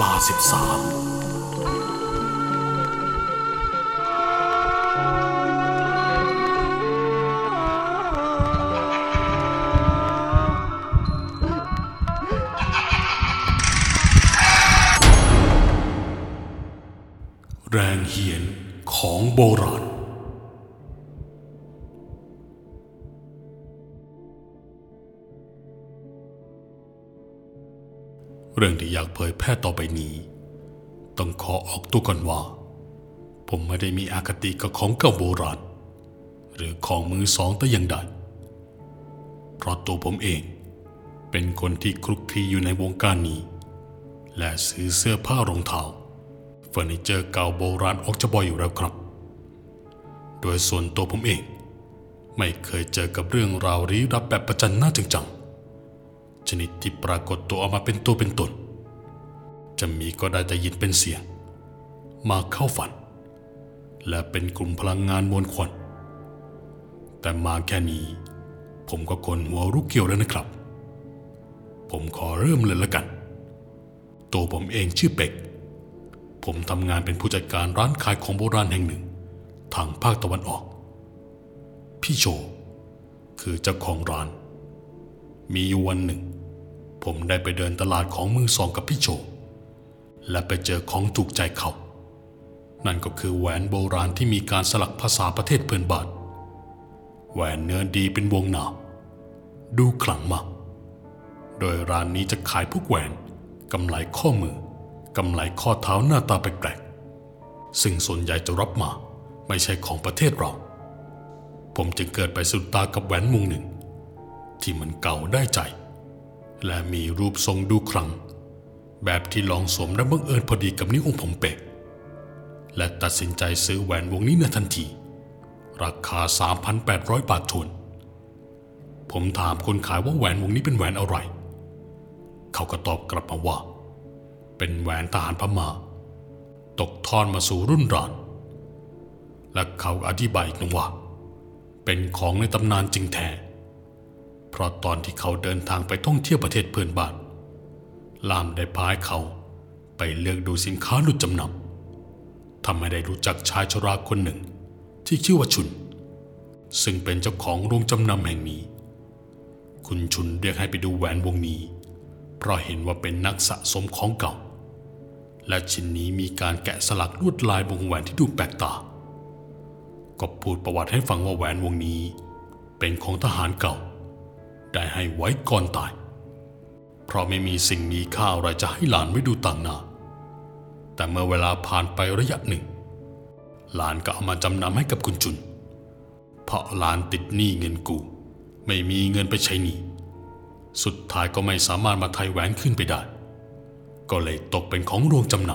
ลาสิบสามแรงเหียนของโบราณ เรื่องที่อยากเผยแพร่ต่อไปนี้ ต้องขอออกตัวก่อนว่า ผมไม่ได้มีอาคติกับของเก่าโบราณ หรือของมือสองแต่อย่างใดเพราะตัวผมเอง เป็นคนที่คลุกคลีอยู่ในวงการนี้ และซื้อเสื้อผ้ารองเท้าเฟอร์นิเจอร์เก่าโบราณออกจะบ่อยอยู่แล้วครับ โดยส่วนตัวผมเอง ไม่เคยเจอกับเรื่องราวลี้ลับแบบประจันหน้าจัง ชนิดที่ปรากฏตัวออกมาเป็นตัวเป็นตน จะมีก็ได้แต่ยินเป็นเสียง มาเข้าฝัน และเป็นกลุ่มพลังงานมวลควันแต่มาแค่นี้ ผมก็กลนหัวรุกเกี่ยวแล้วนะครับ ผมขอเริ่มเลยละกัน ตัวผมเองชื่อเป็ก ผมทำงานเป็นผู้จัดการร้านขายของโบราณแห่งหนึ่ง ทางภาคตะวันออก พี่โช คือเจ้าของร้าน มีอยู่วันหนึ่ง ผมได้ไปเดินตลาดของมือสองกับพี่โชและไปเจอของถูกใจเขา นั่นก็คือแหวนโบราณที่มีการสลักภาษาประเทศเพื่อนบ้านแหวนเนื้อดีเป็นวงหนา ดูขลังมาก โดยร้านนี้จะขายพวกแหวนกำไลข้อมือกำไลข้อเท้าหน้าตาแปลกๆ ซึ่งส่วนใหญ่จะรับมาไม่ใช่ของประเทศเรา ผมจึงเกิดไปสุดตากับแหวนวงหนึ่ง ที่มันเก่าได้ใจ และมีรูปทรงดูครัง แบบที่ลองสวมและบังเอิญพอดีกับนิ้วของผมเป๊ะและตัดสินใจซื้อแหวนวงนี้ในทันที ราคา 3,800 บาททวน ผมถามคนขายว่าแหวนวงนี้เป็นแหวนอะไร เขาก็ตอบกลับมาว่า เป็นแหวนทหารพมา่า ตกทอดมาสู่รุ่นรานและเขาอธิบายอีกว่า เป็นของในตำนานจริงแท้ เพราะตอนที่เขาเดินทางไปท่องเที่ยวประเทศเพื่อนบ้านลามได้พาให้เขาไปเลือกดูสินค้าหลุดจำนำทำให้ได้รู้จักชายชราคนหนึ่ง ที่ชื่อว่าชุน ซึ่งเป็นเจ้าของโรงจำนำแห่งนี้ คุณชุนเรียกให้ไปดูแหวนวงนี้ เพราะเห็นว่าเป็นนักสะสมของเก่า และชิ้นนี้มีการแกะสลักลวดลายวงแหวนที่ดูแปลกตา ก็พูดประวัติให้ฟังว่าแหวนวงนี้ เป็นของทหารเก่า ได้ให้ไว้ก่อนตาย เพราะไม่มีสิ่งมีค่าอะไรจะให้หลานไว้ดูต่างหน้า แต่เมื่อเวลาผ่านไประยะหนึ่ง หลานก็เอามาจำนำให้กับคุณจุน เพราะหลานติดหนี้เงินกูไม่มีเงินไปใช้หนี้ สุดท้ายก็ไม่สามารถมาไทยแหวนขึ้นไปได้ ก็เลยตกเป็นของโรงจำน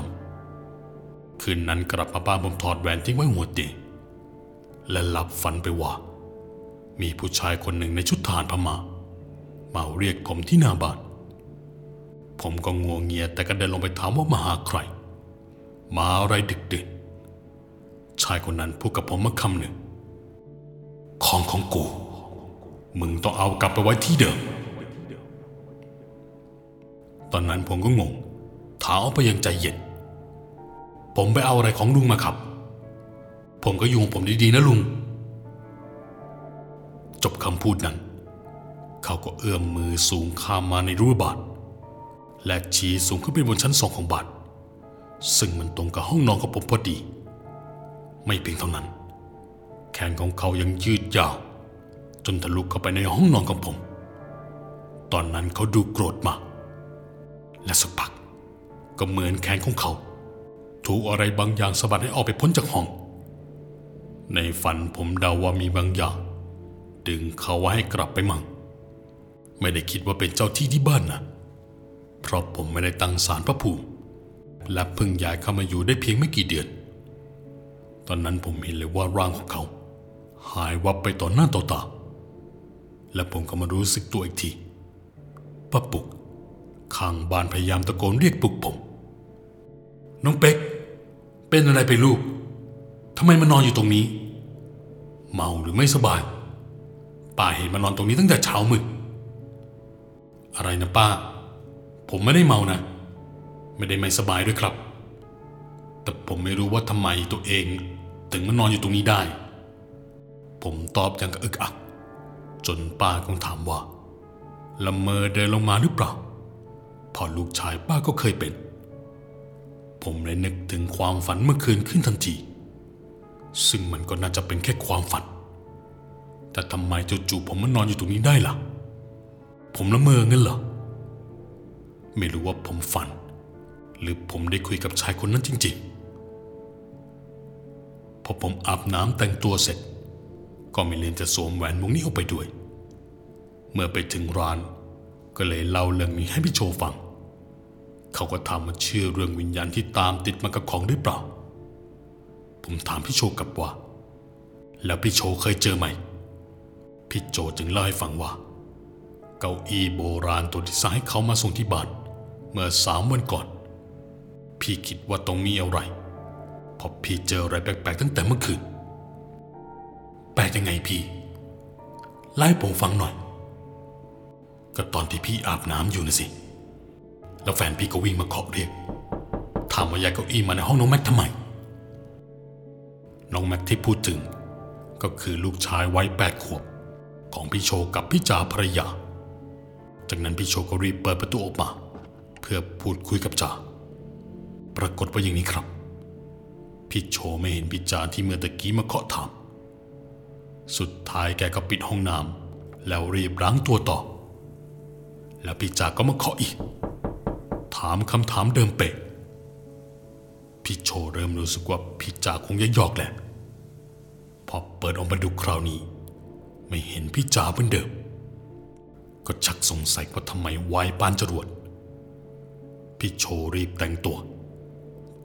ำ คืนนั้นกลับมาบ้านผมถอดแหวนทิ้งไว้หัวเตียงและหลับฝันไปว่า มีผู้ชายคนหนึ่งในชุดทหารพมา่า มาเรียกผมที่หน้าบ้าน ผมก็งัวงเงียแต่ก็เดินลงไปถามว่ามาหาใคร มาอะไรดึกดื่นชายคนนั้นพูดกับผมมาคำหนึ่ง ของของกู มึงต้องเอากลับไปไว้ที่เดิม ตอนนั้นผมก็งง ถามไปยังใจเย็น ผมไปเอาอะไรของลุงมาครับ ผมก็อยุงผมดีๆนะลุง จบคำพูดนั้น เขาก็เอื้อมมือสูงข้ามมาในรูบาทและชี้สูงขึ้นไปบนชั้นสองของบาทซึ่งมันตรงกับห้องนอนของผมพอดี ไม่เพียงเท่านั้น แขนของเขายังยืดยาว จนทะลุเข้าไปในห้องนอนของผม ตอนนั้นเขาดูโกรธมากและสักพักก็เหมือนแขนของเขา ถูกอะไรบางอย่างสะบัดให้ออกไปพ้นจากห้อง ในฝันผมเดาว่ามีบางอย่าง ดึงเขาไว้ให้กลับไปมั่ง ไม่ได้คิดว่าเป็นเจ้าที่ที่บ้านนะเพราะผมไม่ได้ตั้งศาลพระภูมิและเพิ่งย้ายเข้ามาอยู่ได้เพียงไม่กี่เดือน ตอนนั้นผมเห็นเลยว่าร่างของเขา หายวับไปต่อหน้าต่อตา และผมก็มารู้สึกตัวอีกทีป้าปุกข้างบ้านพยายามตะโกนเรียกปลุกผม น้องเป็ก เป็นอะไรไปลูกทำไมมานอนอยู่ตรงนี้ เมาหรือไม่สบาย ป้าเห็นมานอนตรงนี้ตั้งแต่เช้ามืด อะไรนะป้า ผมไม่ได้เมานะ ไม่ได้ไม่สบายด้วยครับ แต่ผมไม่รู้ว่าทำไมตัวเอง ถึงมานอนอยู่ตรงนี้ได้ ผมตอบอย่างกระอึกอัก จนป้าคงถามว่าละเมอเดินลงมาหรือเปล่าพอลูกชายป้าก็เคยเป็น ผมเลยนึกถึงความฝันเมื่อคืนขึ้นทันที ซึ่งมันก็น่าจะเป็นแค่ความฝัน แต่ทำไมจู่ๆผมมานอนอยู่ตรงนี้ได้ล่ะ ผมละเมองั้นเหรอ ไม่รู้ว่าผมฝัน หรือผมได้คุยกับชายคนนั้นจริง ๆ พอผมอาบน้ำแต่งตัวเสร็จ ก็ไม่เลียนจะสวมแหวนวงนี้ออกไปด้วย เมื่อไปถึงร้าน ก็เลยเล่าเรื่องนี้ให้พี่โชฟัง เขาก็ถามมาเชื่อเรื่องวิญญาณที่ตามติดมากับของหรือเปล่า ผมถามพี่โชกลับว่า แล้วพี่โชเคยเจอไหมพี่โจจึงเล่าให้ฟังว่า เก้าอี้โบราณตัวที่สายเขามาส่งที่บ้านเมื่อสามวันก่อน พี่คิดว่าต้องมีอะไรเพราะพี่เจออะไรแปลกๆตั้งแต่เมื่อคืน แปลกยังไงพี่ไล่ผมฟังหน่อย ก็ตอนที่พี่อาบน้ำอยู่นะสิ แล้วแฟนพี่ก็วิ่งมาเคาะเรียก ถามว่ายายเก้าอี้มาในห้องน้องแม็กทำไม น้องแม็กที่พูดถึง ก็คือลูกชายวัยแปดขวบ ของพี่โชกับพี่จ่าภรรยา จากนั้นพี่โชก็รีบเปิดประตูออกมา เพื่อพูดคุยกับจ่าปรากฏว่าอย่างนี้ครับ พี่โชไม่เห็นพี่จ่าที่เมื่อตะกี้มาเคาะถาม สุดท้ายแกก็ปิดห้องน้ำแล้วรีบล้างตัวต่อ แล้วพี่จ่าก็มาเคาะอีก ถามคำถามเดิมเป๊ะพี่โชเริ่มรู้สึกว่าพี่จ่าคงจะหยอกแหละพอเปิดออกมาดูคราวนี้ ไม่เห็นพี่จ่าเหมือนเดิม ก็ชักสงสัยว่าทำไมวายปานจรวด พี่โชรีบแต่งตัว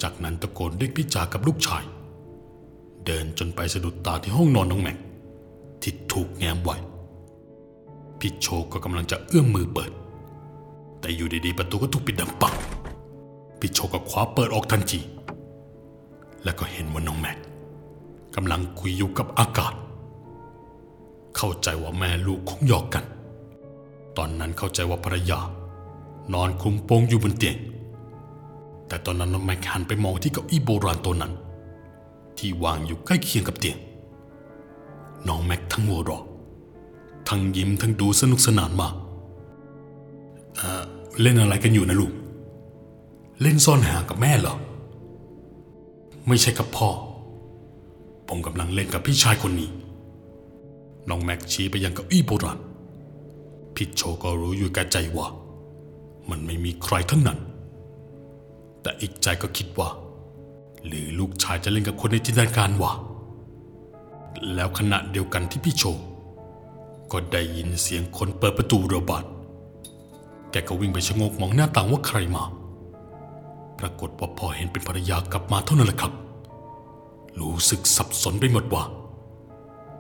จากนั้นตะโกนเรียกพี่จากับลูกชาย เดินจนไปสะดุดตาที่ห้องนอนน้องแม็กที่ถูกแง้มไว้พี่โชก็กำลังจะเอื้อมมือเปิด แต่อยู่ดีๆประตูก็ถูกปิดดังปังพี่โชก็คว้าเปิดออกทันทีแล้วก็เห็นว่าน้องแม็กกำลังคุยอยู่กับอากาศ เข้าใจว่าแม่ลูกคงหยอกกัน ตอนนั้นเข้าใจว่าภรรยานอนคลุมโปงอยู่บนเตียง แต่ตอนนั้นน้องแม็กหันไปมองที่เก้าอี้โบราณตัวนั้น ที่วางอยู่ใกล้เคียงกับเตียง น้องแม็กทั้งหัวเราะทั้งยิ้มทั้งดูสนุกสนานมากเอ่อเล่นอะไรกันอยู่นะลูก เล่นซ่อนหากับแม่เหรอ ไม่ใช่กับพ่อ ผมกำลังเล่นกับพี่ชายคนนี้ น้องแม็กชี้ไปยังเก้าอี้โบราณ พี่โชก็รู้อยู่แก่ใจว่า มันไม่มีใครทั้งนั้น แต่อีกใจก็คิดว่า หรือลูกชายจะเล่นกับคนในจินตนาการวะแล้วขณะเดียวกันที่พี่โช ก็ได้ยินเสียงคนเปิดประตูระบาดแกก็วิ่งไปชะงกมองหน้าต่างว่าใครมา ปรากฏว่าพอเห็นเป็นภรรยากลับมาเท่านั้นแหละครับ รู้สึกสับสนไปหมดว่า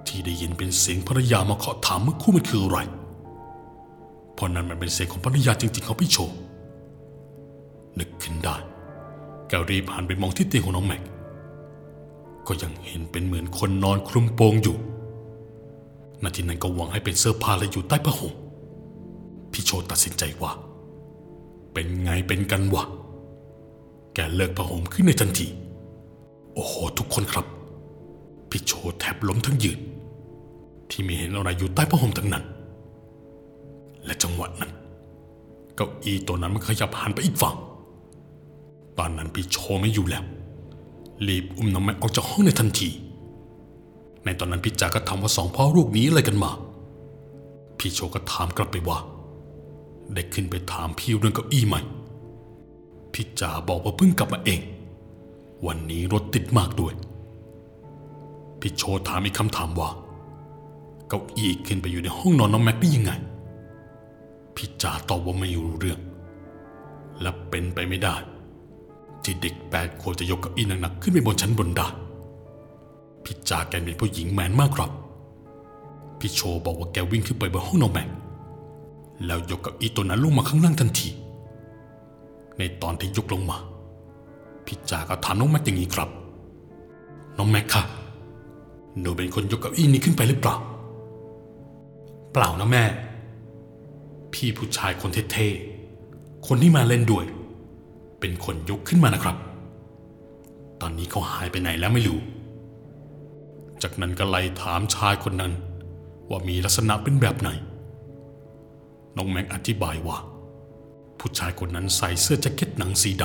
ที่ได้ยินเป็นเสียงภรรยามาเคาะถามเมื่อคู่มันคืออะไร เพราะนั้นมันเป็นเสียงของภรรยาจริงๆของพี่โชนึกขึ้นได้แกรีบหันไปมองที่เตียงของน้องแม็ก ก็ยังเห็นเป็นเหมือนคนนอนคลุมโปงอยู่นาทีนั้นก็หวังให้เป็นเสื้อผ้าและอยู่ใต้ผ้าห่มพี่โชตัดสินใจว่า เป็นไงเป็นกันวะ แกเลิกผ้าห่มขึ้นในทันที โอ้โหทุกคนครับ พี่โชแทบล้มทั้งยืน ที่ไม่เห็นอะไรอยู่ใต้ผ้าห่มทั้งนั้น และจังหวะนั้น เก้าอี้ตัวนั้นมันขยับหันไปอีกฝั่ง ตอนนั้นพี่โชไม่อยู่แล้ว รีบอุ้มน้องแม็กออกจากห้องในทันที ในตอนนั้นพี่จาก็ถามว่าสองพ่อลูกนี้อะไรกันมา พี่โชก็ถามกลับไปว่า ได้ขึ้นไปถามพี่เรื่องเก้าอี้ไหม่ พี่จ๋าบอกว่าเพิ่งกลับมาเอง วันนี้รถติดมากด้วย พี่โชถามอีกคำถามว่าเก้าอี้ขึ้นไปอยู่ในห้องนอนน้องแม็กได้ยังไง พี่จ๋าตอบว่าไม่รู้เรื่อง และเป็นไปไม่ได้ ที่เด็กแปดขวบจะยกเก้าอี้หนักๆขึ้นไปบนชั้นบนได้พี่จ๋าแกเป็นผู้หญิงแมนมากครับ พี่โชบอกว่าแกวิ่งขึ้นไปบนห้องน้องแม็กแล้วยกเก้าอี้ตัวนั้นลงมาข้างล่างทันที ในตอนที่ยกลงมา พี่จ๋าก็ถามน้องแม็กอย่างนี้ครับ น้องแม็กค่ะหนูเป็นคนยกเก้าอี้นี้ขึ้นไปหรือเปล่า เปล่านะแม่ พี่ผู้ชายคนเท่ๆ คนที่มาเล่นด้วย เป็นคนยกขึ้นมานะครับ ตอนนี้เขาหายไปไหนแล้วไม่รู้ จากนั้นก็ไล่ถามชายคนนั้น ว่ามีลักษณะเป็นแบบไหน น้องแม็กอธิบายว่า ผู้ชายคนนั้นใส่เสื้อแจ็คเก็ตหนังสีด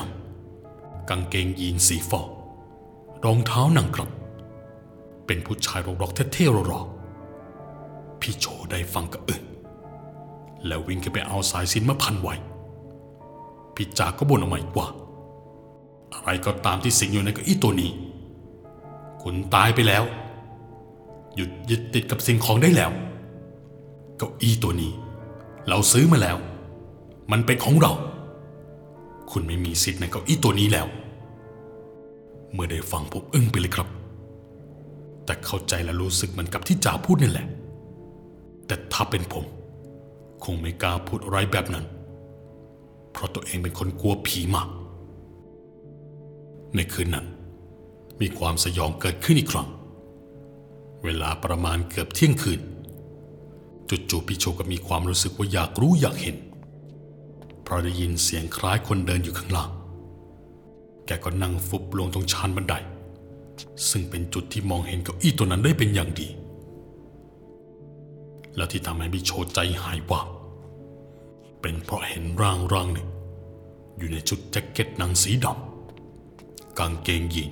ำกางเกงยีนสีฟอกรองเท้าหนังกลับ เป็นผู้ชายรอกๆเท่ๆรอๆพี่โชได้ฟังกระอึก แล้ววิ่งขึ้นไปเอาสายสินมาพันไว้พี่จาก็บ่นออกมาอีกว่า อะไรก็ตามที่สิงอยู่ในก้าอี้ตัวนี้ คุณตายไปแล้ว หยุดยึดติดกับสิ่งของได้แล้ว เก้าอี้ตัวนี้ เราซื้อมาแล้ว มันเป็นของเรา คุณไม่มีสิทธิ์ในเก้าอี้ตัวนี้แล้ว เมื่อได้ฟังผมอึ้งไปเลยครับ แต่เข้าใจและรู้สึกเหมือนกับที่จ่าพูดนี่แหละ แต่ถ้าเป็นผม คงไม่กล้าพูดอะไรแบบนั้น เพราะตัวเองเป็นคนกลัวผีมาก ในคืนนั้น มีความสยองเกิดขึ้นอีกครั้ง เวลาประมาณเกือบเที่ยงคืน จู่ๆพี่โชก็มีความรู้สึกว่าอยากรู้อยากเห็น เพราะได้ยินเสียงคล้ายคนเดินอยู่ข้างล่าง แกก็นั่งฟุบลงตรงชานบันได ซึ่งเป็นจุดที่มองเห็นเก้าอี้ตัวนั้นได้เป็นอย่างดี แล้วที่ทำให้พี่โชใจหายวับเป็นเพราะเห็นร่างร่างหนึ่ง อยู่ในชุดแจ็คเก็ตหนังสีดำกางเกงยีน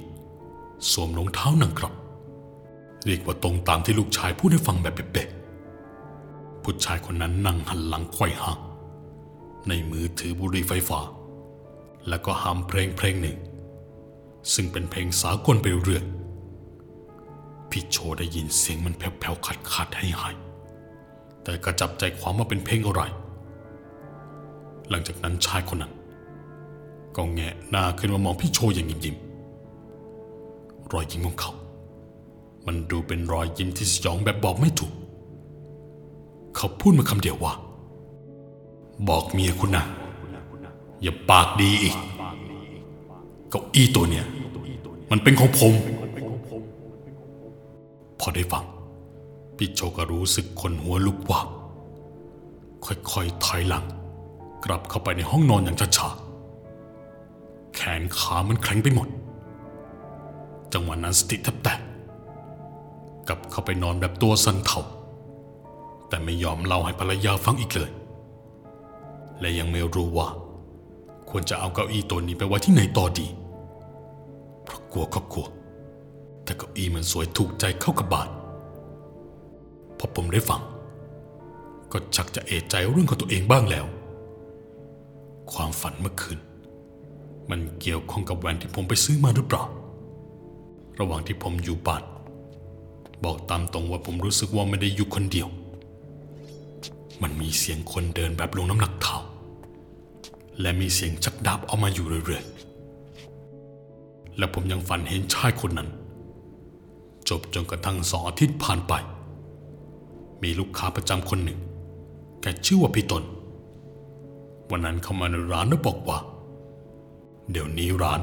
สวมรองเท้าหนังกลับ เรียกว่าตรงตามที่ลูกชายพูดให้ฟังแบบเป๊ะๆผู้ชายคนนั้นนั่งหันหลังไขว้ห่างในมือถือบุหรี่ไฟฟ้า แล้วก็หำเพลงเพลงหนึ่ง ซึ่งเป็นเพลงสากลไปเรื่อยพี่โชได้ยินเสียงมันแผ่วๆขัดๆให้หาย แต่ก็จับใจความว่าเป็นเพลงอะไร หลังจากนั้นชายคนนั้น ก็แงะหน้าขึ้นมามองพี่โชอย่างยิ้มๆรอยยิ้มของเขา มันดูเป็นรอยยิ้มที่สยองแบบบอกไม่ถูก เขาพูดมาคำเดียวว่า บอกเมียคุณนะอย่าปากดีอีก เก้าอี้ตัวเนี้ยมันเป็นของผม พอได้ฟัง พี่โชก็รู้สึกคนหัวลุกว่าบค่อยๆถอยหลัง กลับเข้าไปในห้องนอนอย่างช้าๆ แขนขามันแข็งไปหมด จังหวะนั้นสติแทบแตกกลับเข้าไปนอนแบบตัวสั่นเทาแต่ไม่ยอมเล่าให้ภรรยาฟังอีกเลย และยังไม่รู้ว่า ควรจะเอาเก้าอี้ตัวนี้ไปไว้ที่ไหนต่อดี เพราะกลัวก็กลัว แต่เก้าอี้มันสวยถูกใจเข้ากับบาท พอผมได้ฟัง ก็ชักจะเอะใจเรื่องของตัวเองบ้างแล้ว ความฝันเมื่อคืน มันเกี่ยวข้องกับแหวนที่ผมไปซื้อมาหรือเปล่า ระหว่างที่ผมอยู่บ้านบอกตามตรงว่าผมรู้สึกว่าไม่ได้อยู่คนเดียว มันมีเสียงคนเดินแบบลงน้ำหนักเท้าและมีเสียงชักดาบออกมาอยู่เรื่อยๆ และผมยังฝันเห็นชายคนนั้น จบจนกระทั่งสองอาทิตย์ผ่านไป มีลูกค้าประจำคนหนึ่ง แกชื่อว่าพี่ตน วันนั้นเข้ามาในร้านแล้วบอกว่า เดี๋ยวนี้ร้าน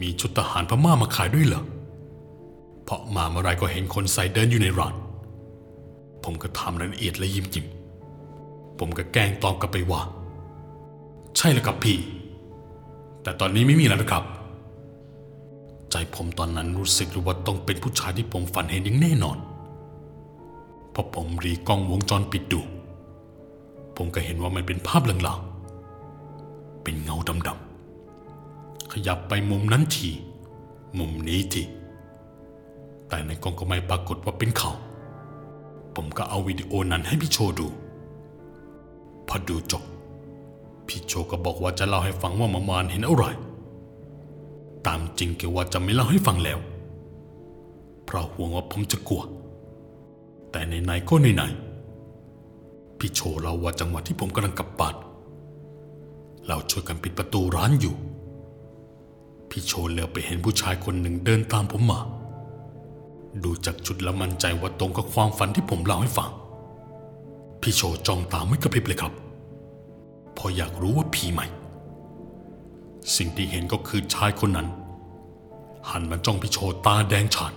มีชุดทหารพม่ามาขายด้วยเหรอ เพราะมาเมื่อไรก็เห็นคนใส่เดินอยู่ในร้าน ผมก็ถามรายละเอียดและยิ้มยิ้ม ผมก็แกล้งตอบกลับไปว่า ใช่แล้วครับพี่ แต่ตอนนี้ไม่มีแล้วนะครับ ใจผมตอนนั้นรู้สึกว่าต้องเป็นผู้ชายที่ผมฝันเห็นอย่างแน่นอน พอผมรีกล้องวงจรปิดดู ผมก็เห็นว่ามันเป็นภาพลางๆ เป็นเงาดำๆ ขยับไปมุมนั้นที มุมนี้ที แต่ในกล้องก็ไม่ปรากฏว่าเป็นเขา ผมก็เอาวิดีโอนั้นให้พี่โชดู พอดูจบ พี่โชก็บอกว่าจะเล่าให้ฟังว่ามื่อวานเห็นอะไร ตามจริงแกว่าจะไม่เล่าให้ฟังแล้ว เพราะห่วงว่าผมจะกลัว แต่ไหนๆก็ไหนๆพี่โชเล่าว่าจังหวะที่ผมกำลังกลับบ้านเราช่วยกันปิดประตูร้านอยู่ พี่โชเหลือไปเห็นผู้ชายคนหนึ่งเดินตามผมมา ดูจากชุดล้วมั่นใจว่าตรงกับความฝันที่ผมเล่าให้ฟัง พี่โชจ้องตามไม่กระพริบเลยครับเพออยากรู้ว่าผีไหม สิ่งที่เห็นก็คือชายคนนั้น หันมาจ้องพี่โชตาแดงฉาน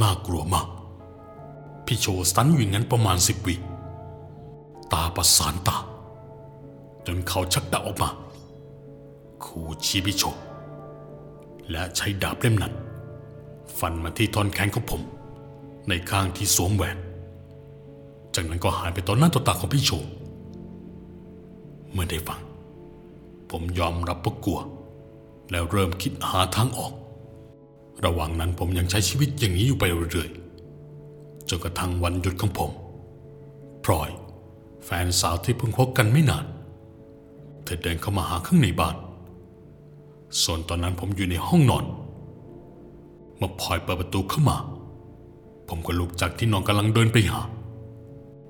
น่ากลัวมาก พี่โชสันอยู่งั้นประมาณสิบวิตาประสานตา จนเขาชักดาออกมาคูชิบิโช และใช้ดาบเล่มนั้น ฟันมาที่ท่อนแขนของผม ในข้างที่สวมแหวน จากนั้นก็หายไปต่อหน้าต่อตาของพี่โช เมื่อได้ฟัง ผมยอมรับว่ากลัว แล้วเริ่มคิดหาทางออก ระหว่างนั้นผมยังใช้ชีวิตอย่างนี้อยู่ไปเรื่อยๆ จนกระทั่งวันหยุดของผมพลอย แฟนสาวที่เพิ่งคบกันไม่นาน เธอเดินเข้ามาหาข้างในบ้าน ส่วนตอนนั้นผมอยู่ในห้องนอน เมื่อพลอยเปิดประตูเข้ามา ผมก็ลุกจากที่นอนกำลังเดินไปหา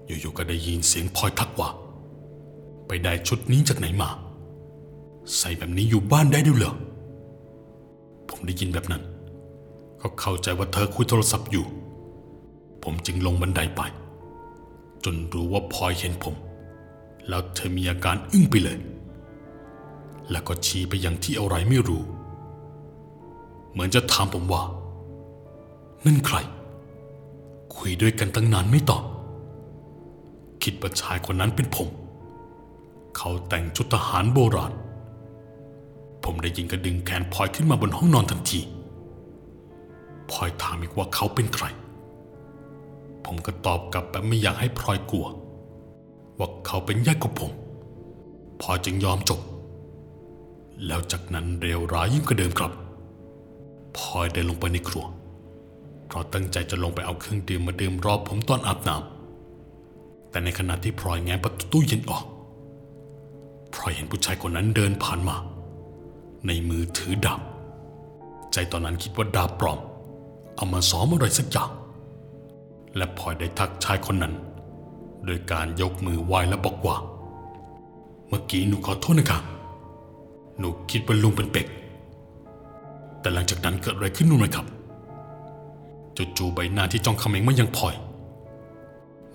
อยู่ๆก็ได้ยินเสียงพลอยทักว่า ไปได้ชุดนี้จากไหนมา ใส่แบบนี้อยู่บ้านได้ด้วยเหรอผมได้ยินแบบนั้น ก็เข้าใจว่าเธอคุยโทรศัพท์อยู่ ผมจึงลงบันไดไป จนรู้ว่าพลอยเห็นผม แล้วเธอมีอาการอึ้งไปเลย แล้วก็ชี้ไปยังที่อะไรไม่รู้ เหมือนจะถามผมว่า นั่นใคร คุยด้วยกันตั้งนานไม่ตอบ คิดว่าชายคนนั้นเป็นผม เขาแต่งชุดทหารโบราณ ผมได้ยินกระดึงแขนพลอยขึ้นมาบนห้องนอนทันทีพลอยถามอีกว่าเขาเป็นใคร ผมก็ตอบกลับแบบไม่อยากให้พลอยกลัว ว่าเขาเป็นญาติของผม พอจึงยอมจบ แล้วจากนั้นเร็วร้ายยิ่งกว่าเดิมครับพลอยเดินลงไปในครัว เพราะตั้งใจจะลงไปเอาเครื่องดื่มมาดื่มรอบผมตอนอาบน้ำแต่ในขณะที่พลอยแง้มประตูตู้เย็นออกพลอยเห็นผู้ชายคนนั้นเดินผ่านมา ในมือถือดาบ ใจตอนนั้นคิดว่าดาบปลอม เอามาซ้อมอะไรสักอย่าง และพลอยได้ทักชายคนนั้น โดยการยกมือไหว้และบอกว่า เมื่อกี้หนูขอโทษนะครับ หนูคิดว่าลุงเป็นเป็กแต่หลังจากนั้นเกิดอะไรขึ้นรู้ไหมครับจู่ๆใบหน้าที่จ้องเขม็งมายังพลอย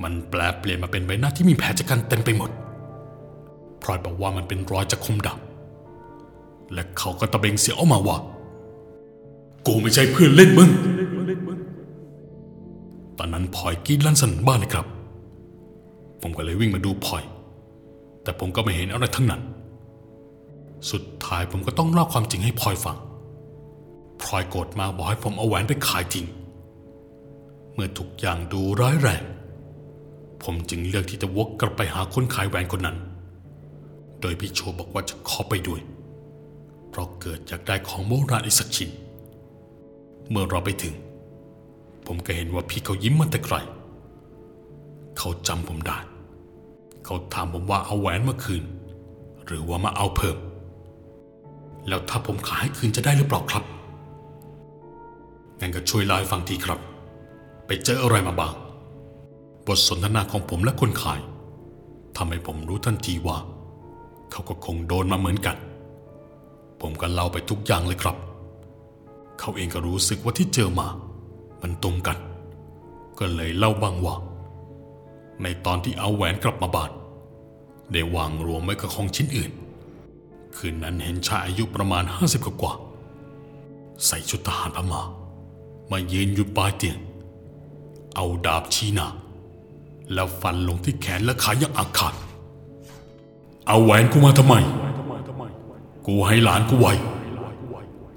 มันแปลเปลี่ยนมาเป็นใบหน้าที่มีแผลจากกันเต็มไปหมดพลอยบอกว่ามันเป็นรอยจากคมดาบและเขาก็ตะเบงเสียงออกมาว่า กูไม่ใช่เพื่อนเล่นมึง อนนั้นพลอยกรีดลั่นสนั่นบ้านเลยครับ ผมก็เลยวิ่งมาดูพลอย แต่ผมก็ไม่เห็นอะไรทั้งนั้น สุดท้ายผมก็ต้องเล่าความจริงให้พลอยฟังพลอยโกรธมากบอกให้ผมเอาแหวนไปขายทิ้งเมื่อทุกอย่างดูร้ายแรง ผมจึงเลือกที่จะวกกลับไปหาคนขายแหวนคนนั้น โดยพี่โชบอกว่าจะขอไปด้วย เพราะเกิดอยากได้ของโบราณอีกสักชิ้น เมื่อเราไปถึง ผมก็เห็นว่าพี่เขายิ้มมาแต่ไกลเขาจำผมได้ เขาถามผมว่าเอาแหวนมาคืน หรือว่ามาเอาเพิ่ม แล้วถ้าผมขายคืนจะได้หรือเปล่าครับงั้นก็ช่วยเล่าให้ฟังทีครับ ไปเจออะไรมาบ้าง บทสนทนาของผมและคนขายทำให้ผมรู้ทันทีว่า เขาก็คงโดนมาเหมือนกัน ผมก็เล่าไปทุกอย่างเลยครับ เขาเองก็รู้สึกว่าที่เจอมา มันตรงกัน ก็เลยเล่าบ้างว่า ในตอนที่เอาแหวนกลับมาบานได้วางรวมไว้กับของชิ้นอื่น คืนนั้นเห็นชายอายุประมาณห้าสิบกว่า ใส่ชุดทหารพม่ามายืนอยู่ปลายเตียง เอาดาบชี้หน้าแล้วฟันลงที่แขนและขาอย่างอาฆาตเอาแหวนกูมาทำไม กูให้หลานกูไว้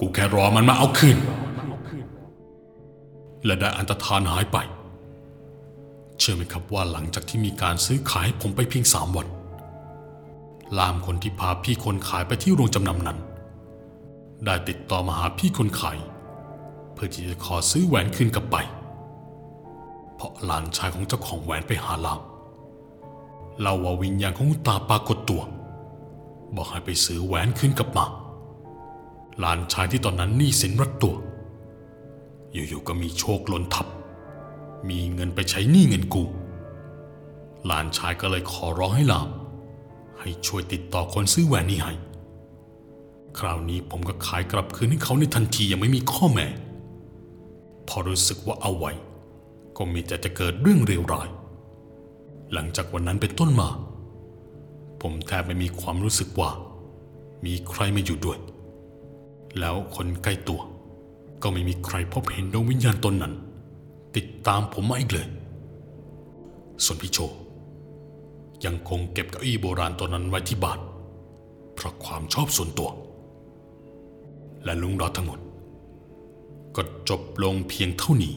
กูแค่รอมันมาเอาคืน และได้อันตรธานหายไป เชื่อไหมครับว่าหลังจากที่มีการซื้อขายผมไปเพียงสามวันลามคนที่พาพี่คนขายไปที่โรงจำนำนั้น ได้ติดต่อมาหาพี่คนขาย เพื่อที่จะขอซื้อแหวนคืนกลับไป เพราะหลานชายของเจ้าของแหวนไปหาลามเล่าว่าวิญญาณของคุณตาปรากฏตัว บอกให้ไปซื้อแหวนคืนกลับมา หลานชายที่ตอนนั้นหนี้สินรัดตัว อยู่ๆก็มีโชคหล่นทับ มีเงินไปใช้หนี้เงินกูหลานชายก็เลยขอร้องให้หลามให้ช่วยติดต่อคนซื้อแหวนนี้ให้ คราวนี้ผมก็ขายกลับคืนให้เขาในทันทียังไม่มีข้อแม้ พอรู้สึกว่าเอาไว้ ก็มีแต่จะเกิดเรื่องเลวร้าย หลังจากวันนั้นเป็นต้นมา ผมแทบไม่มีความรู้สึกว่า มีใครมาอยู่ด้วย แล้วคนใกล้ตัว ก็ไม่มีใครพบเห็นดวงวิญญาณตนนั้น ติดตามผมมาอีกเลย ส่วนพี่โช ยังคงเก็บเก้าอี้โบราณตัวนั้นไว้ที่บ้านเพราะความชอบส่วนตัว และลุงดอดทั้งหมด ก็จบลงเพียงเท่านี้